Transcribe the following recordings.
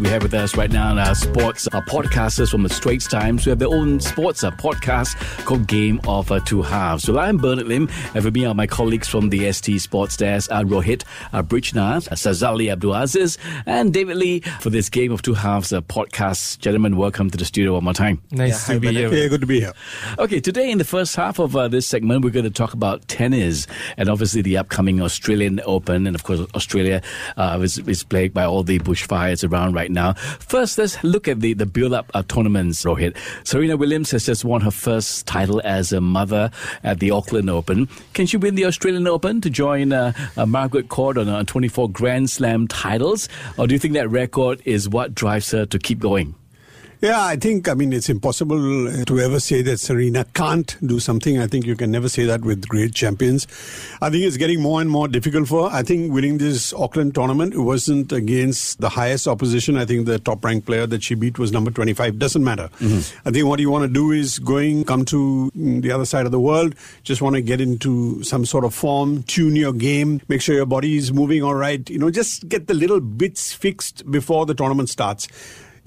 We have with us right now our sports our podcasters from the Straits Times. We have their own sports podcast called Game of uh, Two Halves. So I'm Bernard Lim, and with me are my colleagues from the ST Sports Desk, uh, Rohit uh, Brijnath, uh, Sazali Abdulaziz, and David Lee for this Game of Two Halves uh, podcast. Gentlemen, welcome to the studio one more time. Nice to be here. Yeah, good to be here. Okay, today in the first half of uh, this segment, we're going to talk about tennis and obviously the upcoming Australian Open. And of course, Australia uh, is, is plagued by all the bushfires around right now. First, let's look at the, the build up uh, tournaments, Rohit. Serena Williams has just won her first title as a mother at the Auckland Open. Can she win the Australian Open to join uh, uh, Margaret Court on, on 24 Grand Slam titles? Or do you think that record is what drives her to keep going? Yeah, I think, I mean, it's impossible uh, to ever say that Serena can't do something. I think you can never say that with great champions. I think it's getting more and more difficult for her. I think winning this Auckland tournament, it wasn't against the highest opposition. I think the top ranked player that she beat was number 25. Doesn't matter. Mm-hmm. I think what you want to do is going, come to the other side of the world, just want to get into some sort of form, tune your game, make sure your body is moving all right. You know, just get the little bits fixed before the tournament starts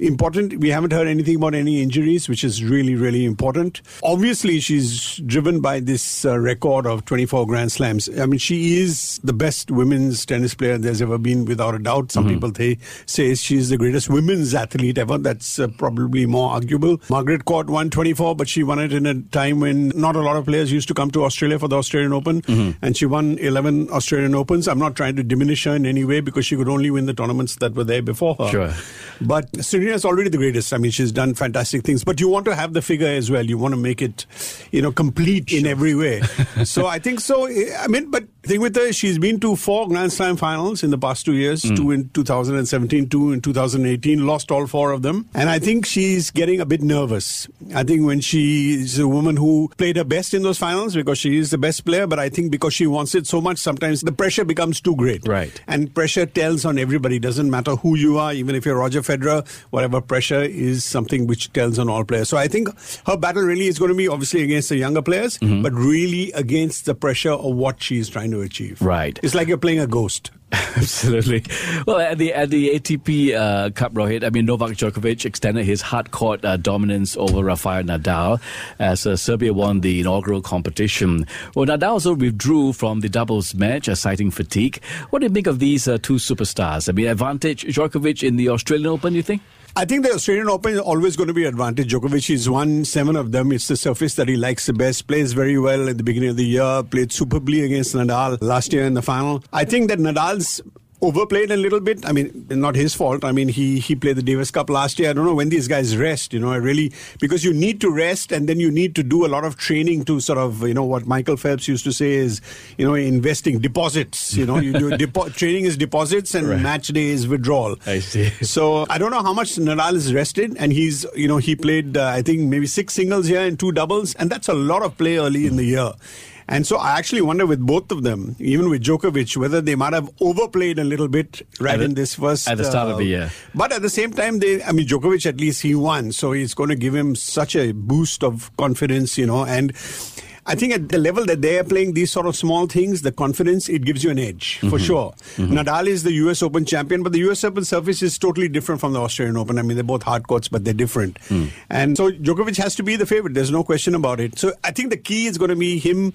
important. We haven't heard anything about any injuries, which is really, really important. Obviously, she's driven by this uh, record of 24 Grand Slams. I mean, she is the best women's tennis player there's ever been, without a doubt. Some mm-hmm. people they say she's the greatest women's athlete ever. That's uh, probably more arguable. Margaret Court won 24, but she won it in a time when not a lot of players used to come to Australia for the Australian Open, mm-hmm. and she won 11 Australian Opens. I'm not trying to diminish her in any way because she could only win the tournaments that were there before her. Sure. But is already the greatest. I mean, she's done fantastic things. But you want to have the figure as well. You want to make it, you know, complete sure. in every way. so I think so. I mean, but the thing with her, she's been to four Grand Slam finals in the past two years. Mm. Two in 2017, two in 2018. Lost all four of them. And I think she's getting a bit nervous. I think when she's a woman who played her best in those finals because she is the best player. But I think because she wants it so much, sometimes the pressure becomes too great. Right. And pressure tells on everybody. Doesn't matter who you are, even if you're Roger Federer, whatever pressure is something which tells on all players. So I think her battle really is going to be obviously against the younger players, mm-hmm. but really against the pressure of what she's trying to achieve. Right. It's like you're playing a ghost. Absolutely. Well, at the at the ATP uh, Cup, Rohit, I mean, Novak Djokovic extended his hard court uh, dominance over Rafael Nadal as uh, Serbia won the inaugural competition. Well, Nadal also withdrew from the doubles match, citing fatigue. What do you think of these uh, two superstars? I mean, advantage Djokovic in the Australian Open, you think? I think the Australian Open is always going to be advantage. Djokovic has won seven of them. It's the surface that he likes the best. Plays very well at the beginning of the year. Played superbly against Nadal last year in the final. I think that Nadal's overplayed a little bit. I mean, not his fault. I mean, he he played the Davis Cup last year. I don't know when these guys rest. You know, I really because you need to rest and then you need to do a lot of training to sort of you know what Michael Phelps used to say is you know investing deposits. You know, you do depo- training is deposits and right. match day is withdrawal. I see. So I don't know how much Nadal is rested, and he's you know he played uh, I think maybe six singles here and two doubles, and that's a lot of play early in the year. And so I actually wonder with both of them, even with Djokovic, whether they might have overplayed a little bit right the, in this first at the start uh, of the year. But at the same time, they I mean Djokovic at least he won, so it's going to give him such a boost of confidence, you know, and I think at the level that they are playing these sort of small things, the confidence, it gives you an edge for mm-hmm. sure. Mm-hmm. Nadal is the US Open champion, but the US Open surface is totally different from the Australian Open. I mean, they're both hard courts, but they're different. Mm. And so Djokovic has to be the favorite. There's no question about it. So I think the key is going to be him.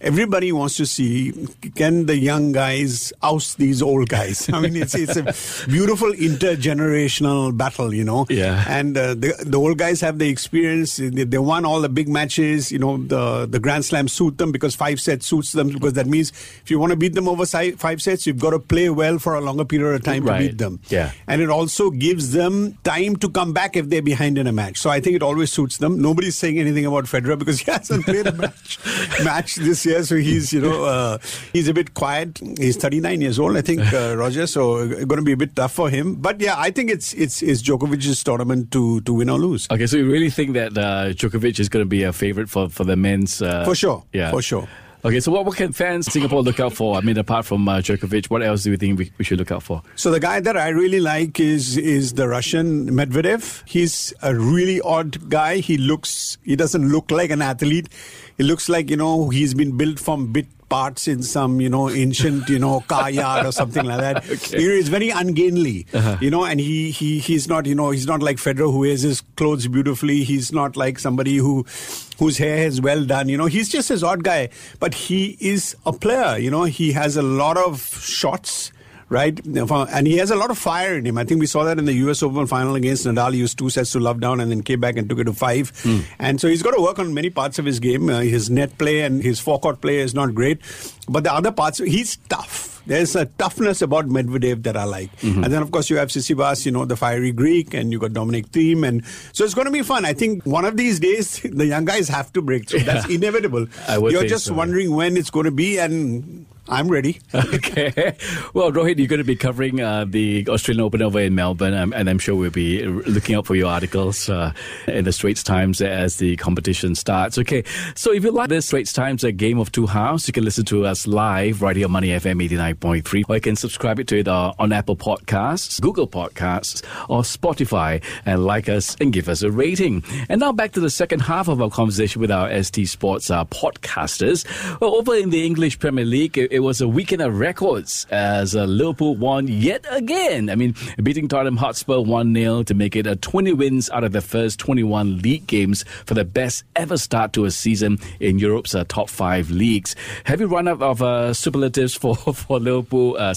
Everybody wants to see can the young guys oust these old guys? I mean, it's, it's a beautiful intergenerational battle, you know. Yeah. And uh, the, the old guys have the experience. They, they won all the big matches, you know, the, the Grand Slam suit them because five sets suits them because that means if you want to beat them over five sets, you've got to play well for a longer period of time right. to beat them. Yeah. And it also gives them time to come back if they're behind in a match. So I think it always suits them. Nobody's saying anything about Federer because he hasn't played a match match this year, so he's you know uh, he's a bit quiet. He's 39 years old, I think, uh, Roger. So going to be a bit tough for him. But yeah, I think it's it's it's Djokovic's tournament to to win or lose. Okay, so you really think that uh, Djokovic is going to be a favorite for for the men's uh, for sure. Yeah, for sure. Okay, so what, what can fans Singapore look out for? I mean, apart from uh, Djokovic, what else do you think we, we, should look out for? So the guy that I really like is is the Russian Medvedev. He's a really odd guy. He looks he doesn't look like an athlete. He looks like you know he's been built from bit parts in some, you know, ancient, you know, car yard or something like that. okay. You know, it's very ungainly, uh-huh. you know, and he, he, he's not, you know, he's not like Federer who wears his clothes beautifully. He's not like somebody who, whose hair is well done. You know, he's just this odd guy, but he is a player. You know, he has a lot of shots right? And he has a lot of fire in him. I think we saw that in the US Open final against Nadal. He used two sets to love down and then came back and took it to five. Mm. And so he's got to work on many parts of his game. Uh, his net play and his forecourt play is not great. But the other parts, he's tough. There's a toughness about Medvedev that I like. Mm-hmm. And then, of course, you have Tsitsipas, you know, the fiery Greek, and you got Dominic Thiem. And so it's going to be fun. I think one of these days, the young guys have to break through. Yeah. That's inevitable. You're just so. wondering when it's going to be. And I'm ready. okay. Well, Rohit, you're going to be covering uh, the Australian Open over in Melbourne, um, and I'm sure we'll be looking out for your articles uh, in the Straits Times as the competition starts. Okay. So if you like the Straits Times a Game of Two Halves, you can listen to us live, Radio Money FM 89.3, or you can subscribe to it uh, on Apple Podcasts, Google Podcasts, or Spotify, and like us and give us a rating. And now back to the second half of our conversation with our ST Sports uh, podcasters. Well, over in the English Premier League, was a weekend of records as uh, Liverpool won yet again. I mean, beating Tottenham Hotspur 1 0 to make it a 20 wins out of the first 21 league games for the best ever start to a season in Europe's uh, top five leagues. You run out of uh, superlatives for, for Liverpool, uh?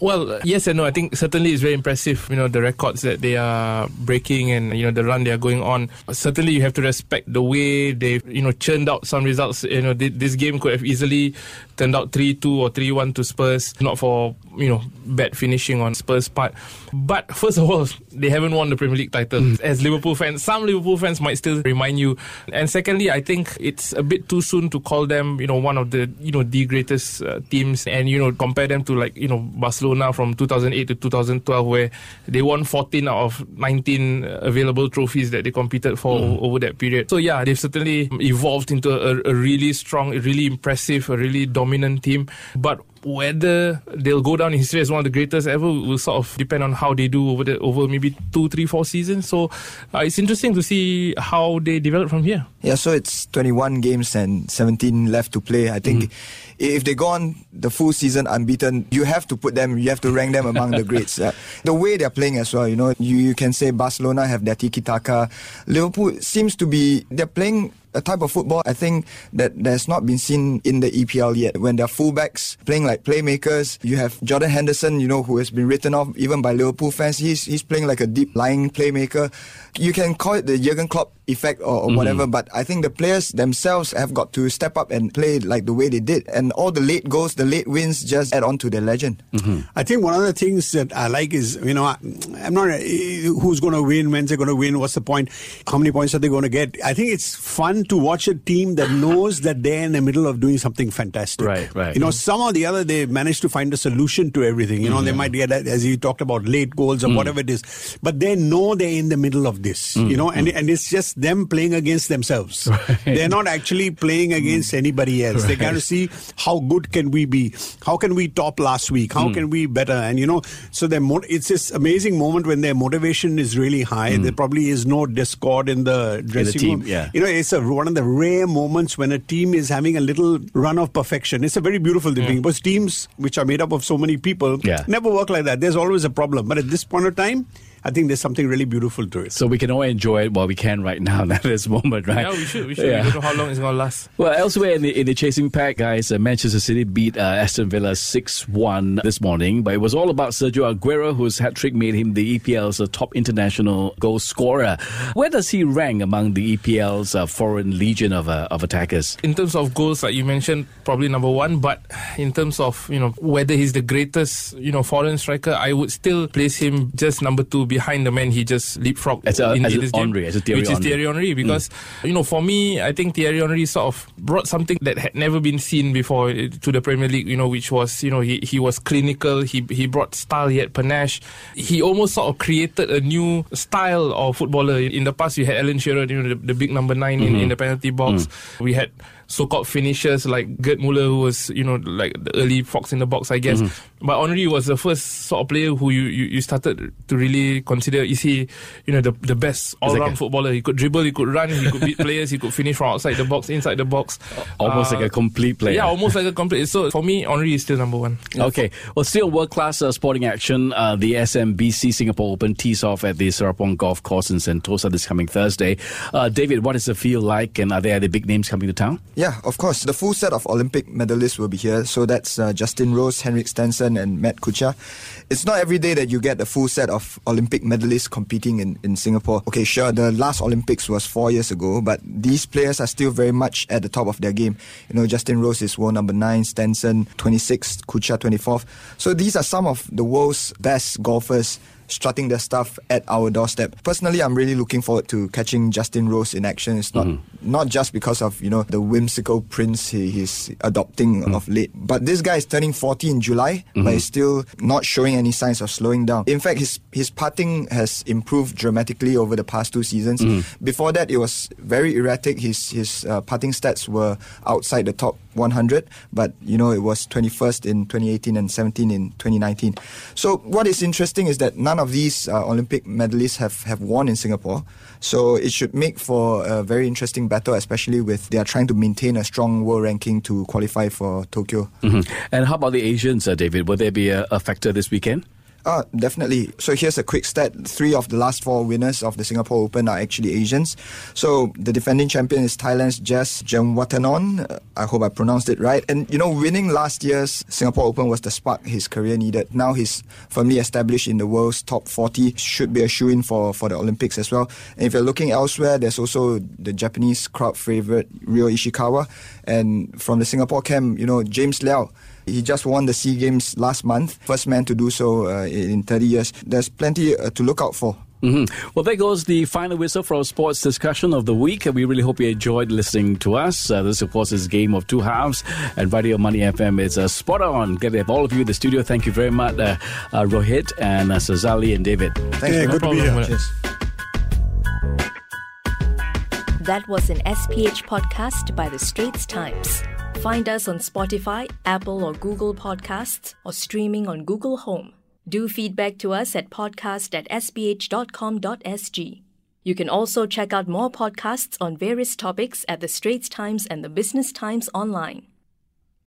Well, yes and no. I think certainly it's very impressive, you know, the records that they are breaking and, you know, the run they are going on. Certainly you have to respect the way they've, you know, churned out some results. You know, this game could have easily turned out 3-2 or 3-1 to Spurs, not for, you know, bad finishing on Spurs' part. But first of all, they haven't won the Premier League title. Mm. As Liverpool fans, some Liverpool fans might still remind you. And secondly, I think it's a bit too soon to call them, you know, one of the, you know, the greatest uh, teams and, you know, compare them to like, you know, Barcelona Barcelona from 2008 to 2012, where they won 14 out of 19 available trophies that they competed for mm. over that period. So yeah, they've certainly evolved into a, a really strong, a really impressive, a really dominant team. But whether they'll go down in history as one of the greatest ever will sort of depend on how they do over the over maybe two, three, four seasons. So uh, it's interesting to see how they develop from here. Yeah, so it's 21 games and 17 left to play. I think mm. if they go on the full season unbeaten, you have to put them, you have to rank them among the greats. Uh, the way they're playing as well, you know, you, you can say Barcelona have their tiki taka. Liverpool seems to be they're playing a type of football I think that has not been seen in the EPL yet. When there are fullbacks playing like playmakers, you have Jordan Henderson, you know, who has been written off even by Liverpool fans. He's he's playing like a deep lying playmaker. You can call it the Jurgen Klopp effect or, or mm-hmm. whatever, but I think the players themselves have got to step up and play like the way they did. And all the late goals, the late wins just add on to their legend. Mm-hmm. I think one of the things that I like is, you know, I, am not who's going to win, when's they going to win, what's the point, how many points are they going to get. I think it's fun to watch a team that knows that they're in the middle of doing something fantastic. Right, right. You know, some or the other, they manage to find a solution to everything. You know, mm-hmm. they might get, as you talked about, late goals or mm. whatever it is, but they know they're in the middle of this, mm. you know, and, mm. and it's just them playing against themselves. Right. They're not actually playing against mm. anybody else. Right. They got to see how good can we be? How can we top last week? How mm. can we better? And, you know, so they're mo- it's this amazing moment when their motivation is really high. Mm. There probably is no discord in the dressing in the team, room. Yeah. You know, it's a, one of the rare moments when a team is having a little run of perfection. It's a very beautiful thing mm. because teams which are made up of so many people yeah. never work like that. There's always a problem. But at this point of time, I think there's something really beautiful to it. So we can all enjoy it while we can right now at this moment, right? Yeah, we should. We should. Yeah. We don't know how long it's going to last. Well, elsewhere in the, in the chasing pack, guys, uh, Manchester City beat uh, Aston Villa 6 1 this morning, but it was all about Sergio Aguero, whose hat trick made him the EPL's uh, top international goal scorer. Where does he rank among the EPL's uh, foreign legion of, uh, of attackers? In terms of goals, like you mentioned, probably number one, but in terms of, you know, whether he's the greatest, you know, foreign striker, I would still place him just number two behind the man he just leapfrogged as a, in, as in this Henry, game, as a Thierry which Henry. is Thierry Henry. Because mm. you know, for me, I think Thierry Henry sort of brought something that had never been seen before to the Premier League. You know, which was you know he he was clinical. He he brought style. He had panache. He almost sort of created a new style of footballer. In the past, you had Alan Shearer, you know, the, the big number 9 mm-hmm. in, in the penalty box. Mm. We had so-called finishers like Gerd Muller, who was you know like the early fox in the box, I guess. Mm-hmm. But Henry was the first sort of player who you, you, you started to really consider is he you know the the best all round footballer. He could dribble, he could run, he could beat players, he could finish from outside the box, inside the box. Almost Uh, like a complete player. Yeah, almost like a complete. So for me, Henry is still number one. Okay. Well, still world class uh, sporting action. Uh, the SMBC Singapore Open tees off at the Serapong Golf Course in Sentosa this coming Thursday. Uh, David, what is the feel like, and are there any big names coming to town? Yeah, of course. The full set of Olympic medalists will be here. So that's uh, Justin Rose, Henrik Stenson, and Matt Kuchar. It's not every day that you get a full set of Olympic medalists competing in, in Singapore. Okay, sure, the last Olympics was four years ago, but these players are still very much at the top of their game. You know, Justin Rose is world number nine, Stenson 26th, Kuchar 24th. So these are some of the world's best golfers strutting their stuff at our doorstep. Personally, I'm really looking forward to catching Justin Rose in action. It's not mm-hmm. not just because of you know the whimsical prince he, he's adopting mm-hmm. of late, but this guy is turning 40 in July, but mm-hmm. he's still not showing any signs of slowing down. In fact, his his putting has improved dramatically over the past two seasons. Before that, it was very erratic. His his uh, putting stats were outside the top 100, but you know it was 21st in 2018 and 17 in 2019. So what is interesting is that none of these uh, Olympic medalists have have won in Singapore. So it should make for a very interesting battle, especially with they are trying to maintain a strong world ranking to qualify for Tokyo. Mhm. And how about the Asians, uh, David? Will there be a, a factor this weekend? Ah, definitely. So here's a quick stat. Three of the last four winners of the Singapore Open are actually Asians. So the defending champion is Thailand's Jazz Janewattananond. Uh, I hope I pronounced it right. And, you know, winning last year's Singapore Open was the spark his career needed. Now he's firmly established in the world's top 40. Should be a shoe-in for, for the Olympics as well. And if you're looking elsewhere, there's also the Japanese crowd favorite, Ryo Ishikawa. And from the Singapore camp, you know, James Leow. He just won the SEA Games last month, first man to do so uh, in 30 years. There's plenty uh, to look out for. hmm Well, there goes the final whistle for our sports discussion of the week. We really hope you enjoyed listening to us. Uh, this, of course, is Game of Two Halves, and Radio Money FM is uh, spot on. Get it, all of you in the studio. Thank you very much, uh, uh, Rohit and uh, Sazali and David. Thanks Yeah, for good to be here. problem. Cheers. That was an SPH podcast by The Straits Times. Find us on Spotify, Apple or Google Podcasts, or streaming on Google Home. Do feedback to us at podcast at sph.com.sg. You can also check out more podcasts on various topics at The Straits Times and The Business Times online.